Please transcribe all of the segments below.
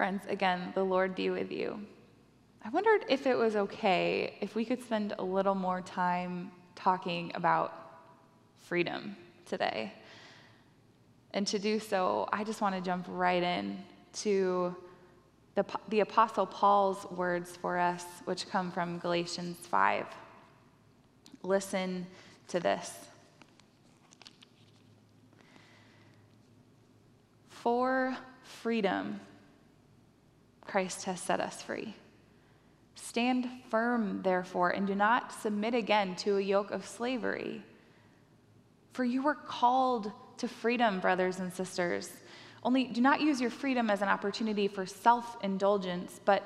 Friends, again, the Lord be with you. I wondered if it was okay if we could spend a little more time talking about freedom today. And to do so, I just want to jump right in to the, the Apostle Paul's words for us, which come from Galatians 5. Listen to this. For freedom, Christ has set us free. Stand firm, therefore, and do not submit again to a yoke of slavery. For you were called to freedom, brothers and sisters. Only do not use your freedom as an opportunity for self indulgence, but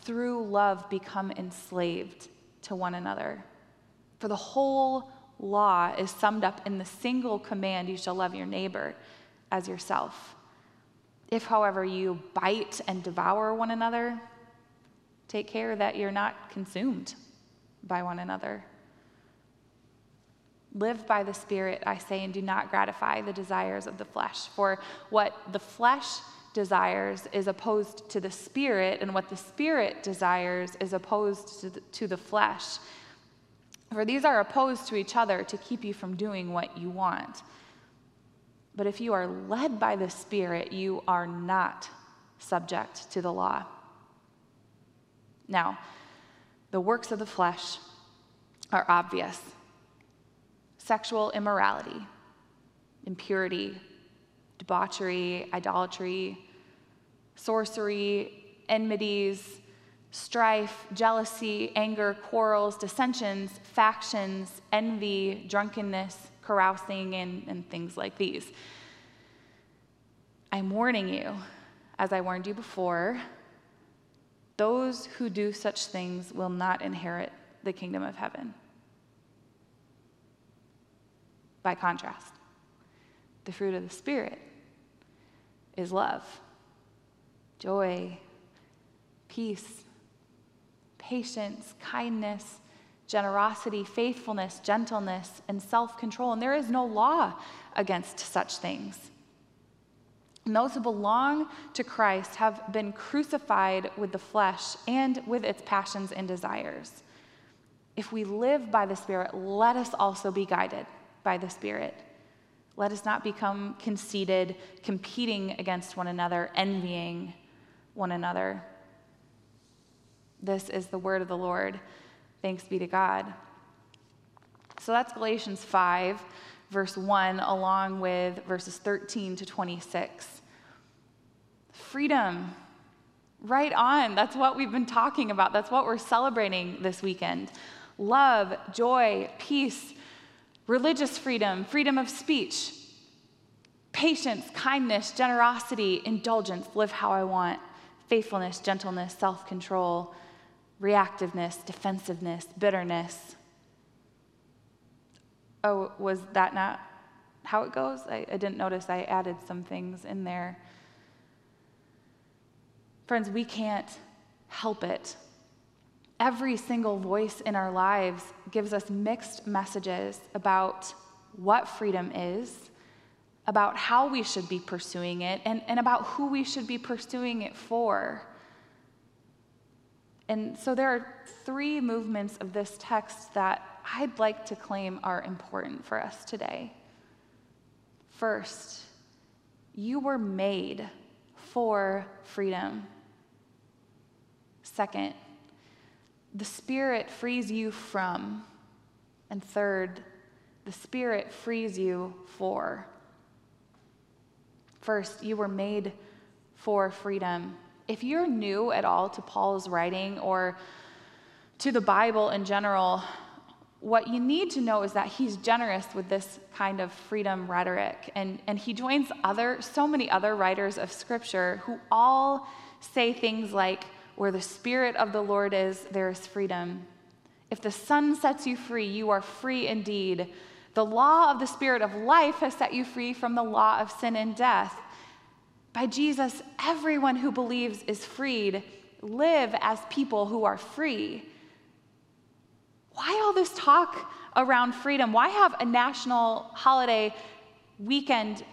through love become enslaved to one another. For the whole law is summed up in the single command you shall love your neighbor as yourself. If, however, you bite and devour one another, take care that you're not consumed by one another. Live by the Spirit, I say, and do not gratify the desires of the flesh. For what the flesh desires is opposed to the Spirit, and what the Spirit desires is opposed to the, to the flesh. For these are opposed to each other to keep you from doing what you want. But if you are led by the Spirit, you are not subject to the law. Now, the works of the flesh are obvious sexual immorality, impurity, debauchery, idolatry, sorcery, enmities, strife, jealousy, anger, quarrels, dissensions, factions, envy, drunkenness, carousing, and, and things like these. I'm warning you, as I warned you before, those who do such things will not inherit the kingdom of heaven. By contrast, the fruit of the Spirit is love, joy, peace, patience, kindness, generosity, faithfulness, gentleness, and self control. And there is no law against such things. And those who belong to Christ have been crucified with the flesh and with its passions and desires. If we live by the Spirit, let us also be guided by the Spirit. Let us not become conceited, competing against one another, envying one another. This is the word of the Lord. Thanks be to God. So that's Galatians 5, verse 1, along with verses 13 to 26. Freedom. Right on. That's what we've been talking about. That's what we're celebrating this weekend. Love, joy, peace, religious freedom, freedom of speech, patience, kindness, generosity, indulgence, live how I want, faithfulness, gentleness, self control, reactiveness, defensiveness, bitterness. Oh, was that not how it goes? I, I didn't notice I added some things in there. Friends, we can't help it every single voice in our lives gives us mixed messages about what freedom is, about how we should be pursuing it, and, and about who we should be pursuing it for. And so there are three movements of this text that I'd like to claim are important for us today. First, you were made for freedom. Second, the Spirit frees you from. And third, the Spirit frees you for. First, you were made for freedom. If you're new at all to Paul's writing or to the Bible in general, what you need to know is that he's generous with this kind of freedom rhetoric. And, and he joins other, so many other writers of scripture who all say things like, where the Spirit of the Lord is, there is freedom. If the Son sets you free, you are free indeed. The law of the Spirit of life has set you free from the law of sin and death. By Jesus, everyone who believes is freed. Live as people who are free. Why all this talk around freedom? Why have a national holiday weekend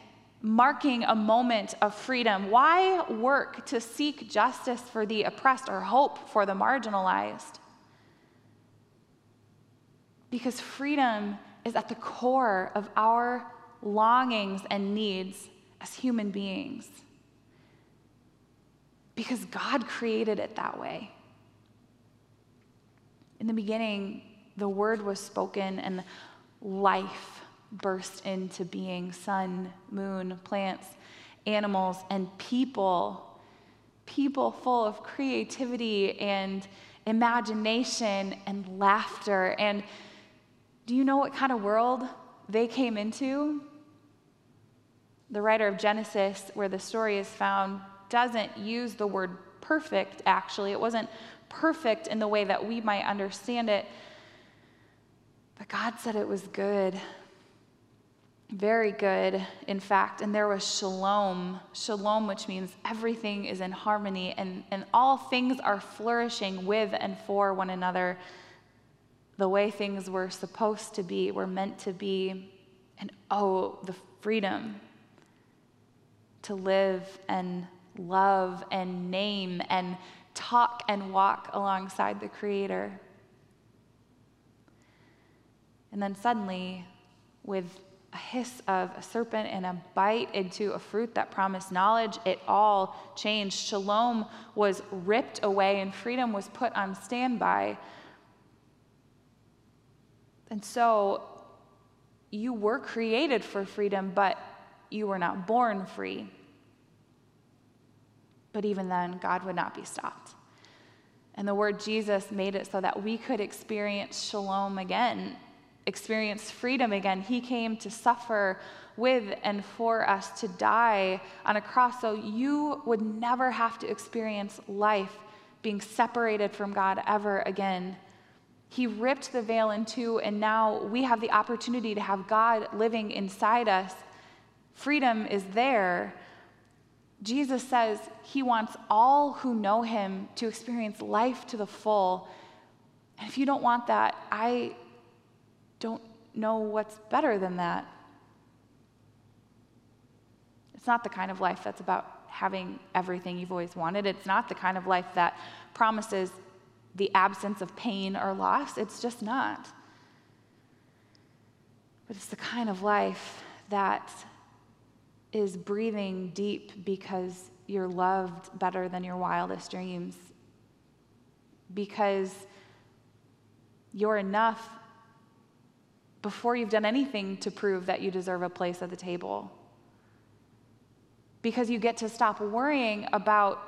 marking a moment of freedom. Why work to seek justice for the oppressed or hope for the marginalized? Because freedom is at the core of our longings and needs as human beings. Because God created it that way. In the beginning, the word was spoken and life burst into being sun, moon, plants, animals, and people. People full of creativity and imagination and laughter. And do you know what kind of world they came into? The writer of Genesis, where the story is found, doesn't use the word perfect, actually. It wasn't perfect in the way that we might understand it. But God said it was good. Very good, in fact. And there was shalom. Shalom, which means everything is in harmony and, and all things are flourishing with and for one another the way things were supposed to be, were meant to be. And oh, the freedom to live and love and name and talk and walk alongside the Creator. And then suddenly, with a hiss of a serpent and a bite into a fruit that promised knowledge, it all changed. Shalom was ripped away and freedom was put on standby. And so you were created for freedom, but you were not born free. But even then, God would not be stopped. And the word Jesus made it so that we could experience shalom again experience freedom again. He came to suffer with and for us, to die on a cross, so you would never have to experience life being separated from God ever again. He ripped the veil in two, and now we have the opportunity to have God living inside us. Freedom is there. Jesus says he wants all who know him to experience life to the full. And if you don't want that, I don't know what's better than that. It's not the kind of life that's about having everything you've always wanted. It's not the kind of life that promises the absence of pain or loss. It's just not. But it's the kind of life that is breathing deep because you're loved better than your wildest dreams. Because you're enough before you've done anything to prove that you deserve a place at the table. Because you get to stop worrying about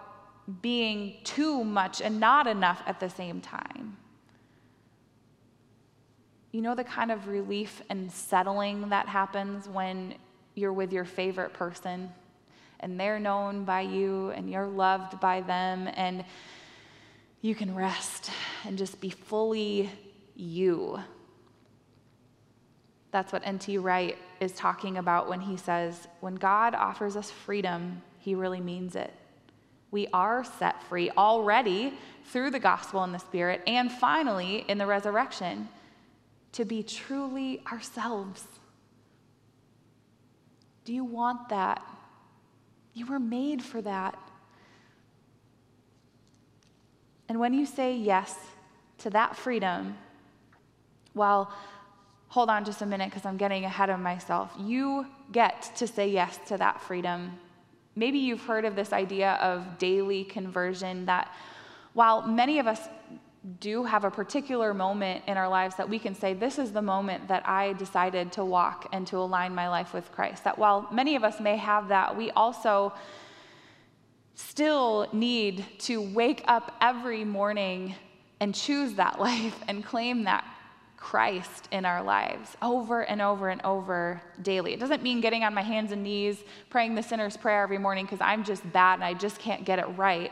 being too much and not enough at the same time. You know the kind of relief and settling that happens when you're with your favorite person and they're known by you and you're loved by them and you can rest and just be fully you. That's what N.T. Wright is talking about when he says, when God offers us freedom, he really means it. We are set free already through the gospel and the Spirit, and finally in the resurrection to be truly ourselves. Do you want that? You were made for that. And when you say yes to that freedom, well, hold on just a minute because I'm getting ahead of myself. You get to say yes to that freedom. Maybe you've heard of this idea of daily conversion that while many of us do have a particular moment in our lives that we can say, This is the moment that I decided to walk and to align my life with Christ. That while many of us may have that, we also still need to wake up every morning and choose that life and claim that Christ in our lives over and over and over daily. It doesn't mean getting on my hands and knees, praying the sinner's prayer every morning because I'm just bad and I just can't get it right.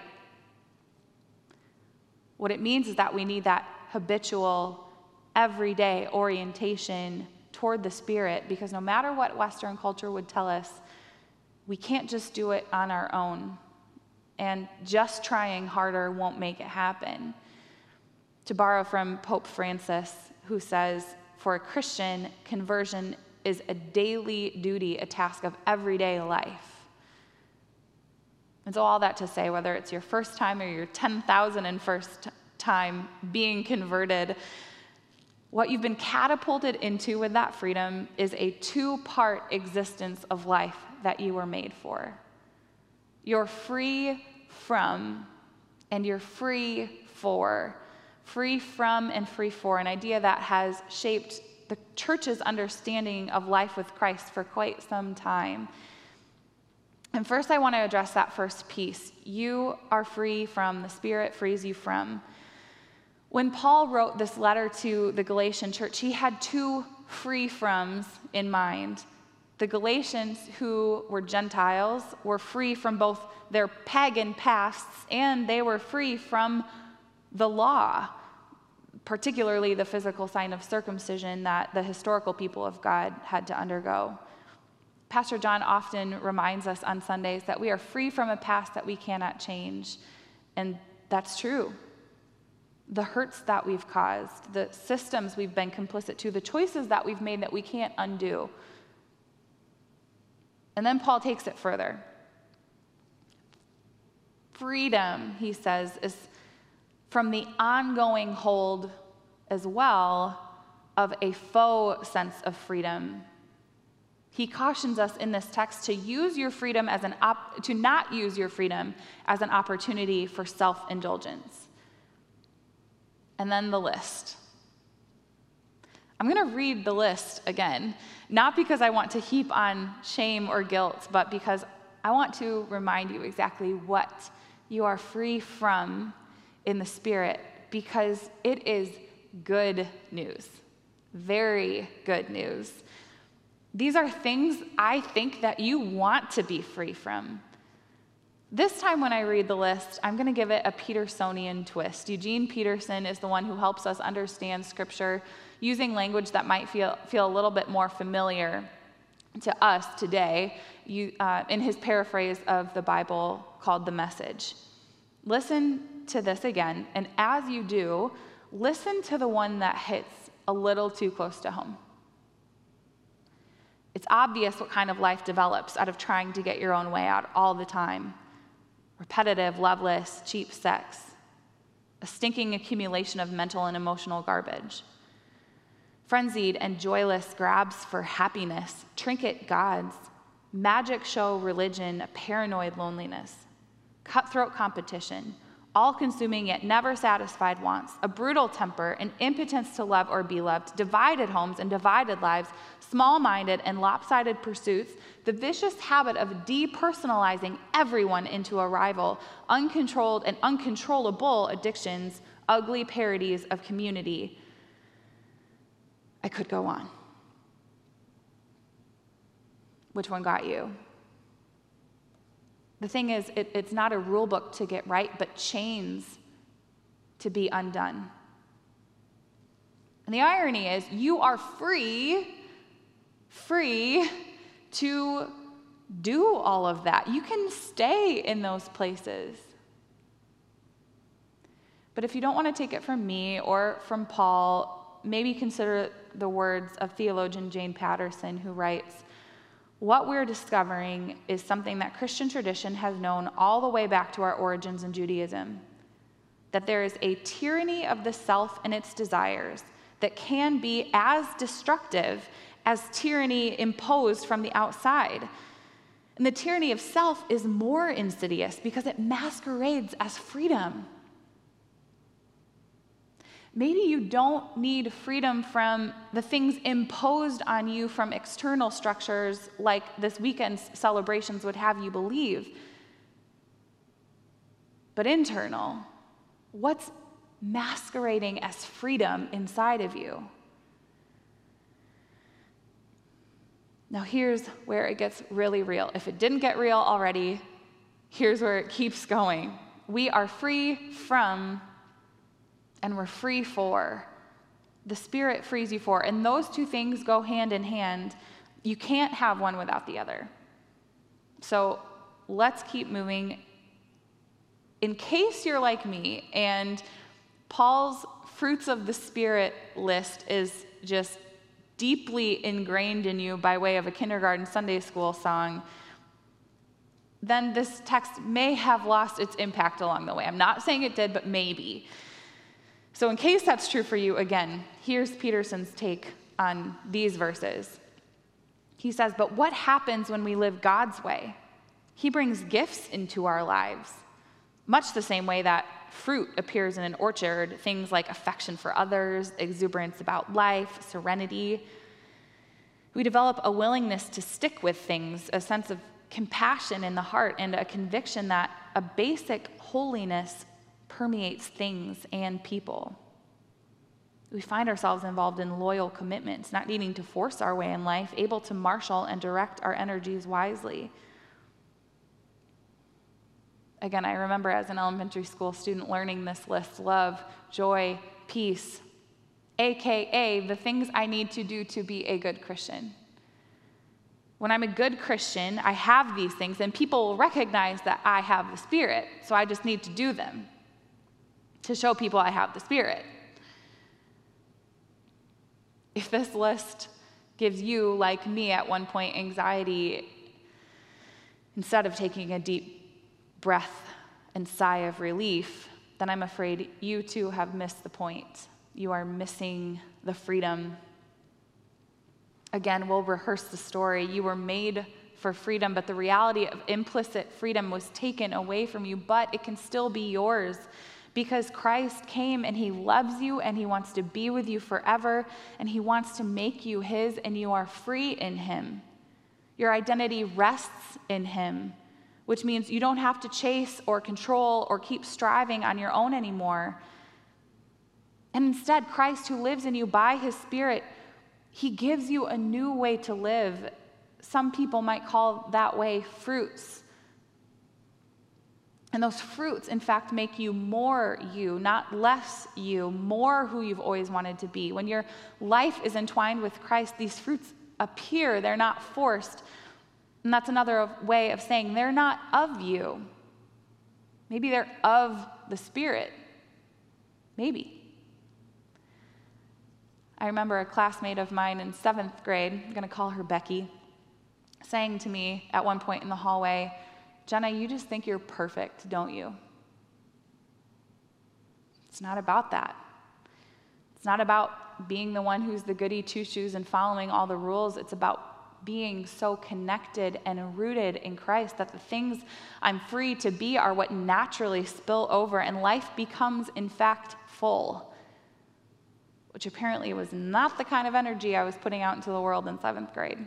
What it means is that we need that habitual, everyday orientation toward the Spirit because no matter what Western culture would tell us, we can't just do it on our own. And just trying harder won't make it happen. To borrow from Pope Francis, who says, for a Christian, conversion is a daily duty, a task of everyday life. And so, all that to say, whether it's your first time or your 10,001st time being converted, what you've been catapulted into with that freedom is a two part existence of life that you were made for. You're free from, and you're free for. Free from and free for, an idea that has shaped the church's understanding of life with Christ for quite some time. And first, I want to address that first piece. You are free from, the Spirit frees you from. When Paul wrote this letter to the Galatian church, he had two free froms in mind. The Galatians, who were Gentiles, were free from both their pagan pasts and they were free from the law, particularly the physical sign of circumcision that the historical people of God had to undergo. Pastor John often reminds us on Sundays that we are free from a past that we cannot change. And that's true. The hurts that we've caused, the systems we've been complicit to, the choices that we've made that we can't undo. And then Paul takes it further. Freedom, he says, is from the ongoing hold as well of a faux sense of freedom he cautions us in this text to use your freedom as an op- to not use your freedom as an opportunity for self-indulgence. And then the list. I'm going to read the list again, not because I want to heap on shame or guilt, but because I want to remind you exactly what you are free from in the Spirit, because it is good news. Very good news. These are things I think that you want to be free from. This time, when I read the list, I'm going to give it a Petersonian twist. Eugene Peterson is the one who helps us understand Scripture using language that might feel, feel a little bit more familiar to us today you, uh, in his paraphrase of the Bible called The Message. Listen to this again, and as you do, listen to the one that hits a little too close to home. It's obvious what kind of life develops out of trying to get your own way out all the time. Repetitive, loveless, cheap sex, a stinking accumulation of mental and emotional garbage, frenzied and joyless grabs for happiness, trinket gods, magic show religion, paranoid loneliness, cutthroat competition, all consuming yet never satisfied wants, a brutal temper, an impotence to love or be loved, divided homes and divided lives, small minded and lopsided pursuits, the vicious habit of depersonalizing everyone into a rival, uncontrolled and uncontrollable addictions, ugly parodies of community. I could go on. Which one got you? The thing is, it, it's not a rule book to get right, but chains to be undone. And the irony is, you are free, free to do all of that. You can stay in those places. But if you don't want to take it from me or from Paul, maybe consider the words of theologian Jane Patterson, who writes what we're discovering is something that Christian tradition has known all the way back to our origins in Judaism that there is a tyranny of the self and its desires that can be as destructive as tyranny imposed from the outside. And the tyranny of self is more insidious because it masquerades as freedom. Maybe you don't need freedom from the things imposed on you from external structures like this weekend's celebrations would have you believe. But internal, what's masquerading as freedom inside of you? Now, here's where it gets really real. If it didn't get real already, here's where it keeps going. We are free from and we're free for. The Spirit frees you for. And those two things go hand in hand. You can't have one without the other. So let's keep moving. In case you're like me and Paul's fruits of the Spirit list is just deeply ingrained in you by way of a kindergarten Sunday school song, then this text may have lost its impact along the way. I'm not saying it did, but maybe. So, in case that's true for you, again, here's Peterson's take on these verses. He says, But what happens when we live God's way? He brings gifts into our lives, much the same way that fruit appears in an orchard things like affection for others, exuberance about life, serenity. We develop a willingness to stick with things, a sense of compassion in the heart, and a conviction that a basic holiness permeates things and people. We find ourselves involved in loyal commitments, not needing to force our way in life, able to marshal and direct our energies wisely. Again, I remember as an elementary school student learning this list love, joy, peace, AKA the things I need to do to be a good Christian. When I'm a good Christian, I have these things, and people will recognize that I have the Spirit, so I just need to do them to show people I have the Spirit. If this list gives you, like me at one point, anxiety, instead of taking a deep breath and sigh of relief, then I'm afraid you too have missed the point. You are missing the freedom Again, we'll rehearse the story. You were made for freedom, but the reality of implicit freedom was taken away from you, but it can still be yours because Christ came and he loves you and he wants to be with you forever and he wants to make you his and you are free in him. Your identity rests in him, which means you don't have to chase or control or keep striving on your own anymore. And instead, Christ, who lives in you by his Spirit, he gives you a new way to live. Some people might call that way fruits. And those fruits, in fact, make you more you, not less you, more who you've always wanted to be. When your life is entwined with Christ, these fruits appear, they're not forced. And that's another way of saying they're not of you. Maybe they're of the Spirit. Maybe. I remember a classmate of mine in seventh grade, I'm going to call her Becky, saying to me at one point in the hallway, Jenna, you just think you're perfect, don't you? It's not about that. It's not about being the one who's the goody two shoes and following all the rules. It's about being so connected and rooted in Christ that the things I'm free to be are what naturally spill over, and life becomes, in fact, full which apparently was not the kind of energy I was putting out into the world in seventh grade.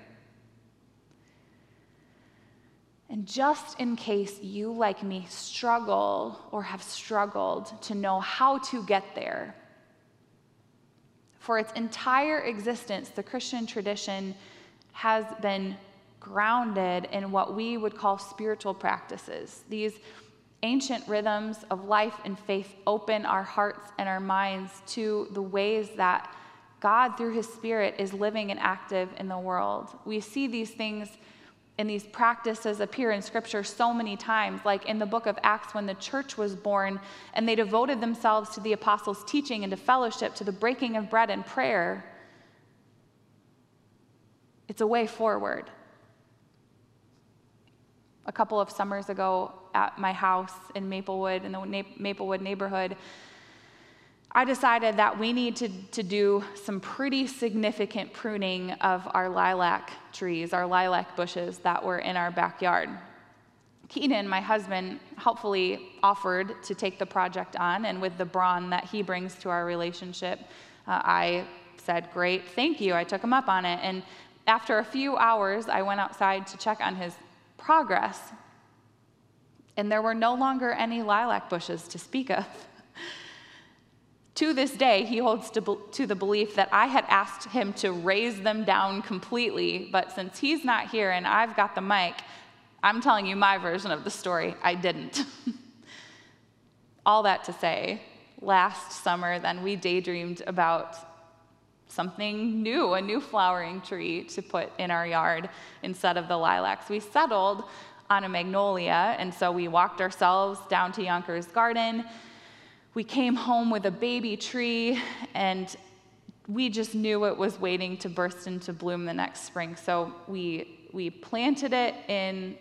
And just in case you, like me, struggle or have struggled to know how to get there, for its entire existence, the Christian tradition has been grounded in what we would call spiritual practices. These Ancient rhythms of life and faith open our hearts and our minds to the ways that God, through His Spirit, is living and active in the world. We see these things and these practices appear in Scripture so many times, like in the book of Acts when the church was born and they devoted themselves to the apostles' teaching and to fellowship, to the breaking of bread and prayer. It's a way forward. A couple of summers ago, at my house in Maplewood, in the Maplewood neighborhood, I decided that we need to, to do some pretty significant pruning of our lilac trees, our lilac bushes that were in our backyard. Keenan, my husband, helpfully offered to take the project on, and with the brawn that he brings to our relationship, uh, I said, Great, thank you. I took him up on it. And after a few hours, I went outside to check on his progress and there were no longer any lilac bushes to speak of. To this day, he holds to, to, the belief that I had asked him to raze them down completely, but since he's not here and I've got the mic, I'm telling you my version of the story. I didn't. All that to say, last summer, then we daydreamed about something new, a new flowering tree to put in our yard instead of the lilacs. We settled on a magnolia. And so we walked ourselves down to Yonkers Garden. We came home with a baby tree and we just knew it was waiting to burst into bloom the next spring. So we, we planted it in,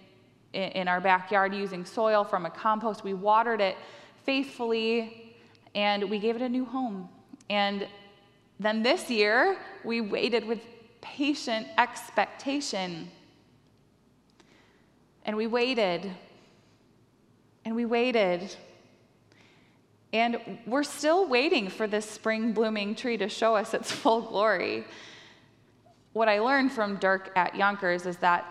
in our backyard using soil from a compost. We watered it faithfully and we gave it a new home. And then this year, we waited with patient expectation. And we waited. And we waited. And we're still waiting for this spring blooming tree to show us its full glory. What I learned from Dirk at Yonkers is that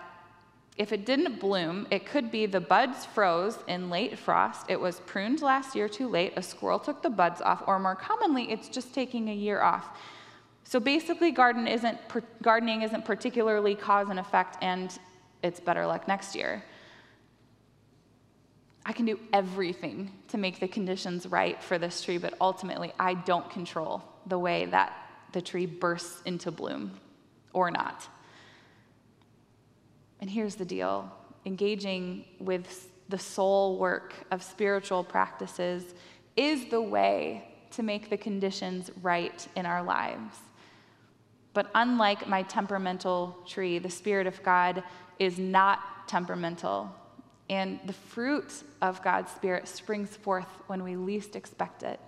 if it didn't bloom, it could be the buds froze in late frost, it was pruned last year too late, a squirrel took the buds off, or more commonly, it's just taking a year off. So basically, garden isn't, gardening isn't particularly cause and effect, and it's better luck next year. I can do everything to make the conditions right for this tree, but ultimately, I don't control the way that the tree bursts into bloom or not. And here's the deal engaging with the soul work of spiritual practices is the way to make the conditions right in our lives. But unlike my temperamental tree, the Spirit of God is not temperamental. And the fruit of God's Spirit springs forth when we least expect it.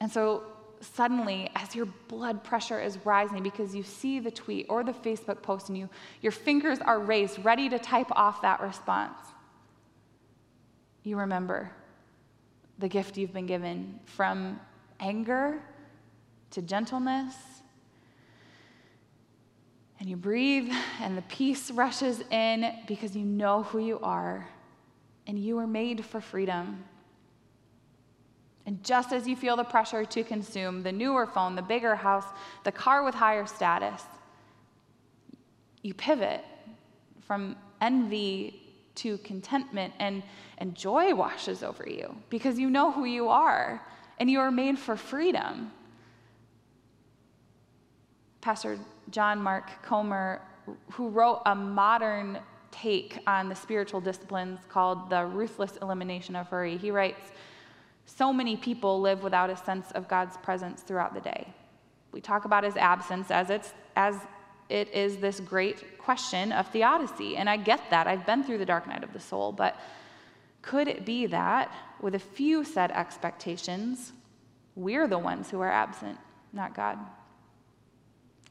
And so suddenly as your blood pressure is rising because you see the tweet or the Facebook post and you, your fingers are raised, ready to type off that response, you remember the gift you've been given from anger to gentleness. And you breathe, and the peace rushes in because you know who you are, and you are made for freedom. And just as you feel the pressure to consume the newer phone, the bigger house, the car with higher status, you pivot from envy to contentment, and, and joy washes over you because you know who you are and you are made for freedom. Pastor John Mark Comer, who wrote a modern take on the spiritual disciplines called The Ruthless Elimination of Hurry, he writes, so many people live without a sense of God's presence throughout the day. We talk about his absence as it's as it is this great question of theodicy. And I get that. I've been through the dark night of the soul, but could it be that with a few set expectations, we're the ones who are absent, not God?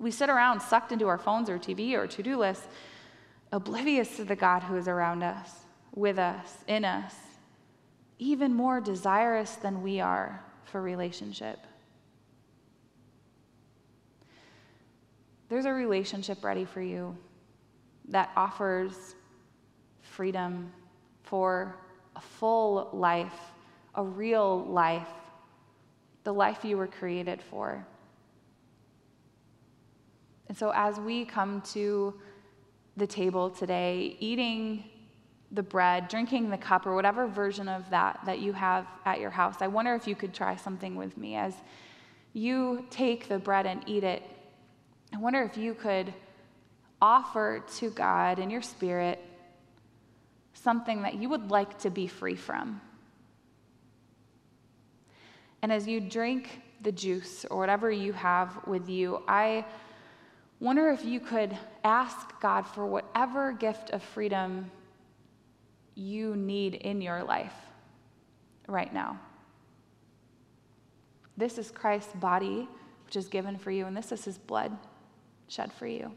We sit around sucked into our phones or TV or to do lists, oblivious to the God who is around us, with us, in us, even more desirous than we are for relationship. There's a relationship ready for you that offers freedom for a full life, a real life, the life you were created for. And so, as we come to the table today, eating the bread, drinking the cup, or whatever version of that that you have at your house. I wonder if you could try something with me as you take the bread and eat it. I wonder if you could offer to God in your spirit something that you would like to be free from. And as you drink the juice or whatever you have with you, I wonder if you could ask God for whatever gift of freedom you need in your life right now. This is Christ's body, which is given for you, and this is his blood shed for you.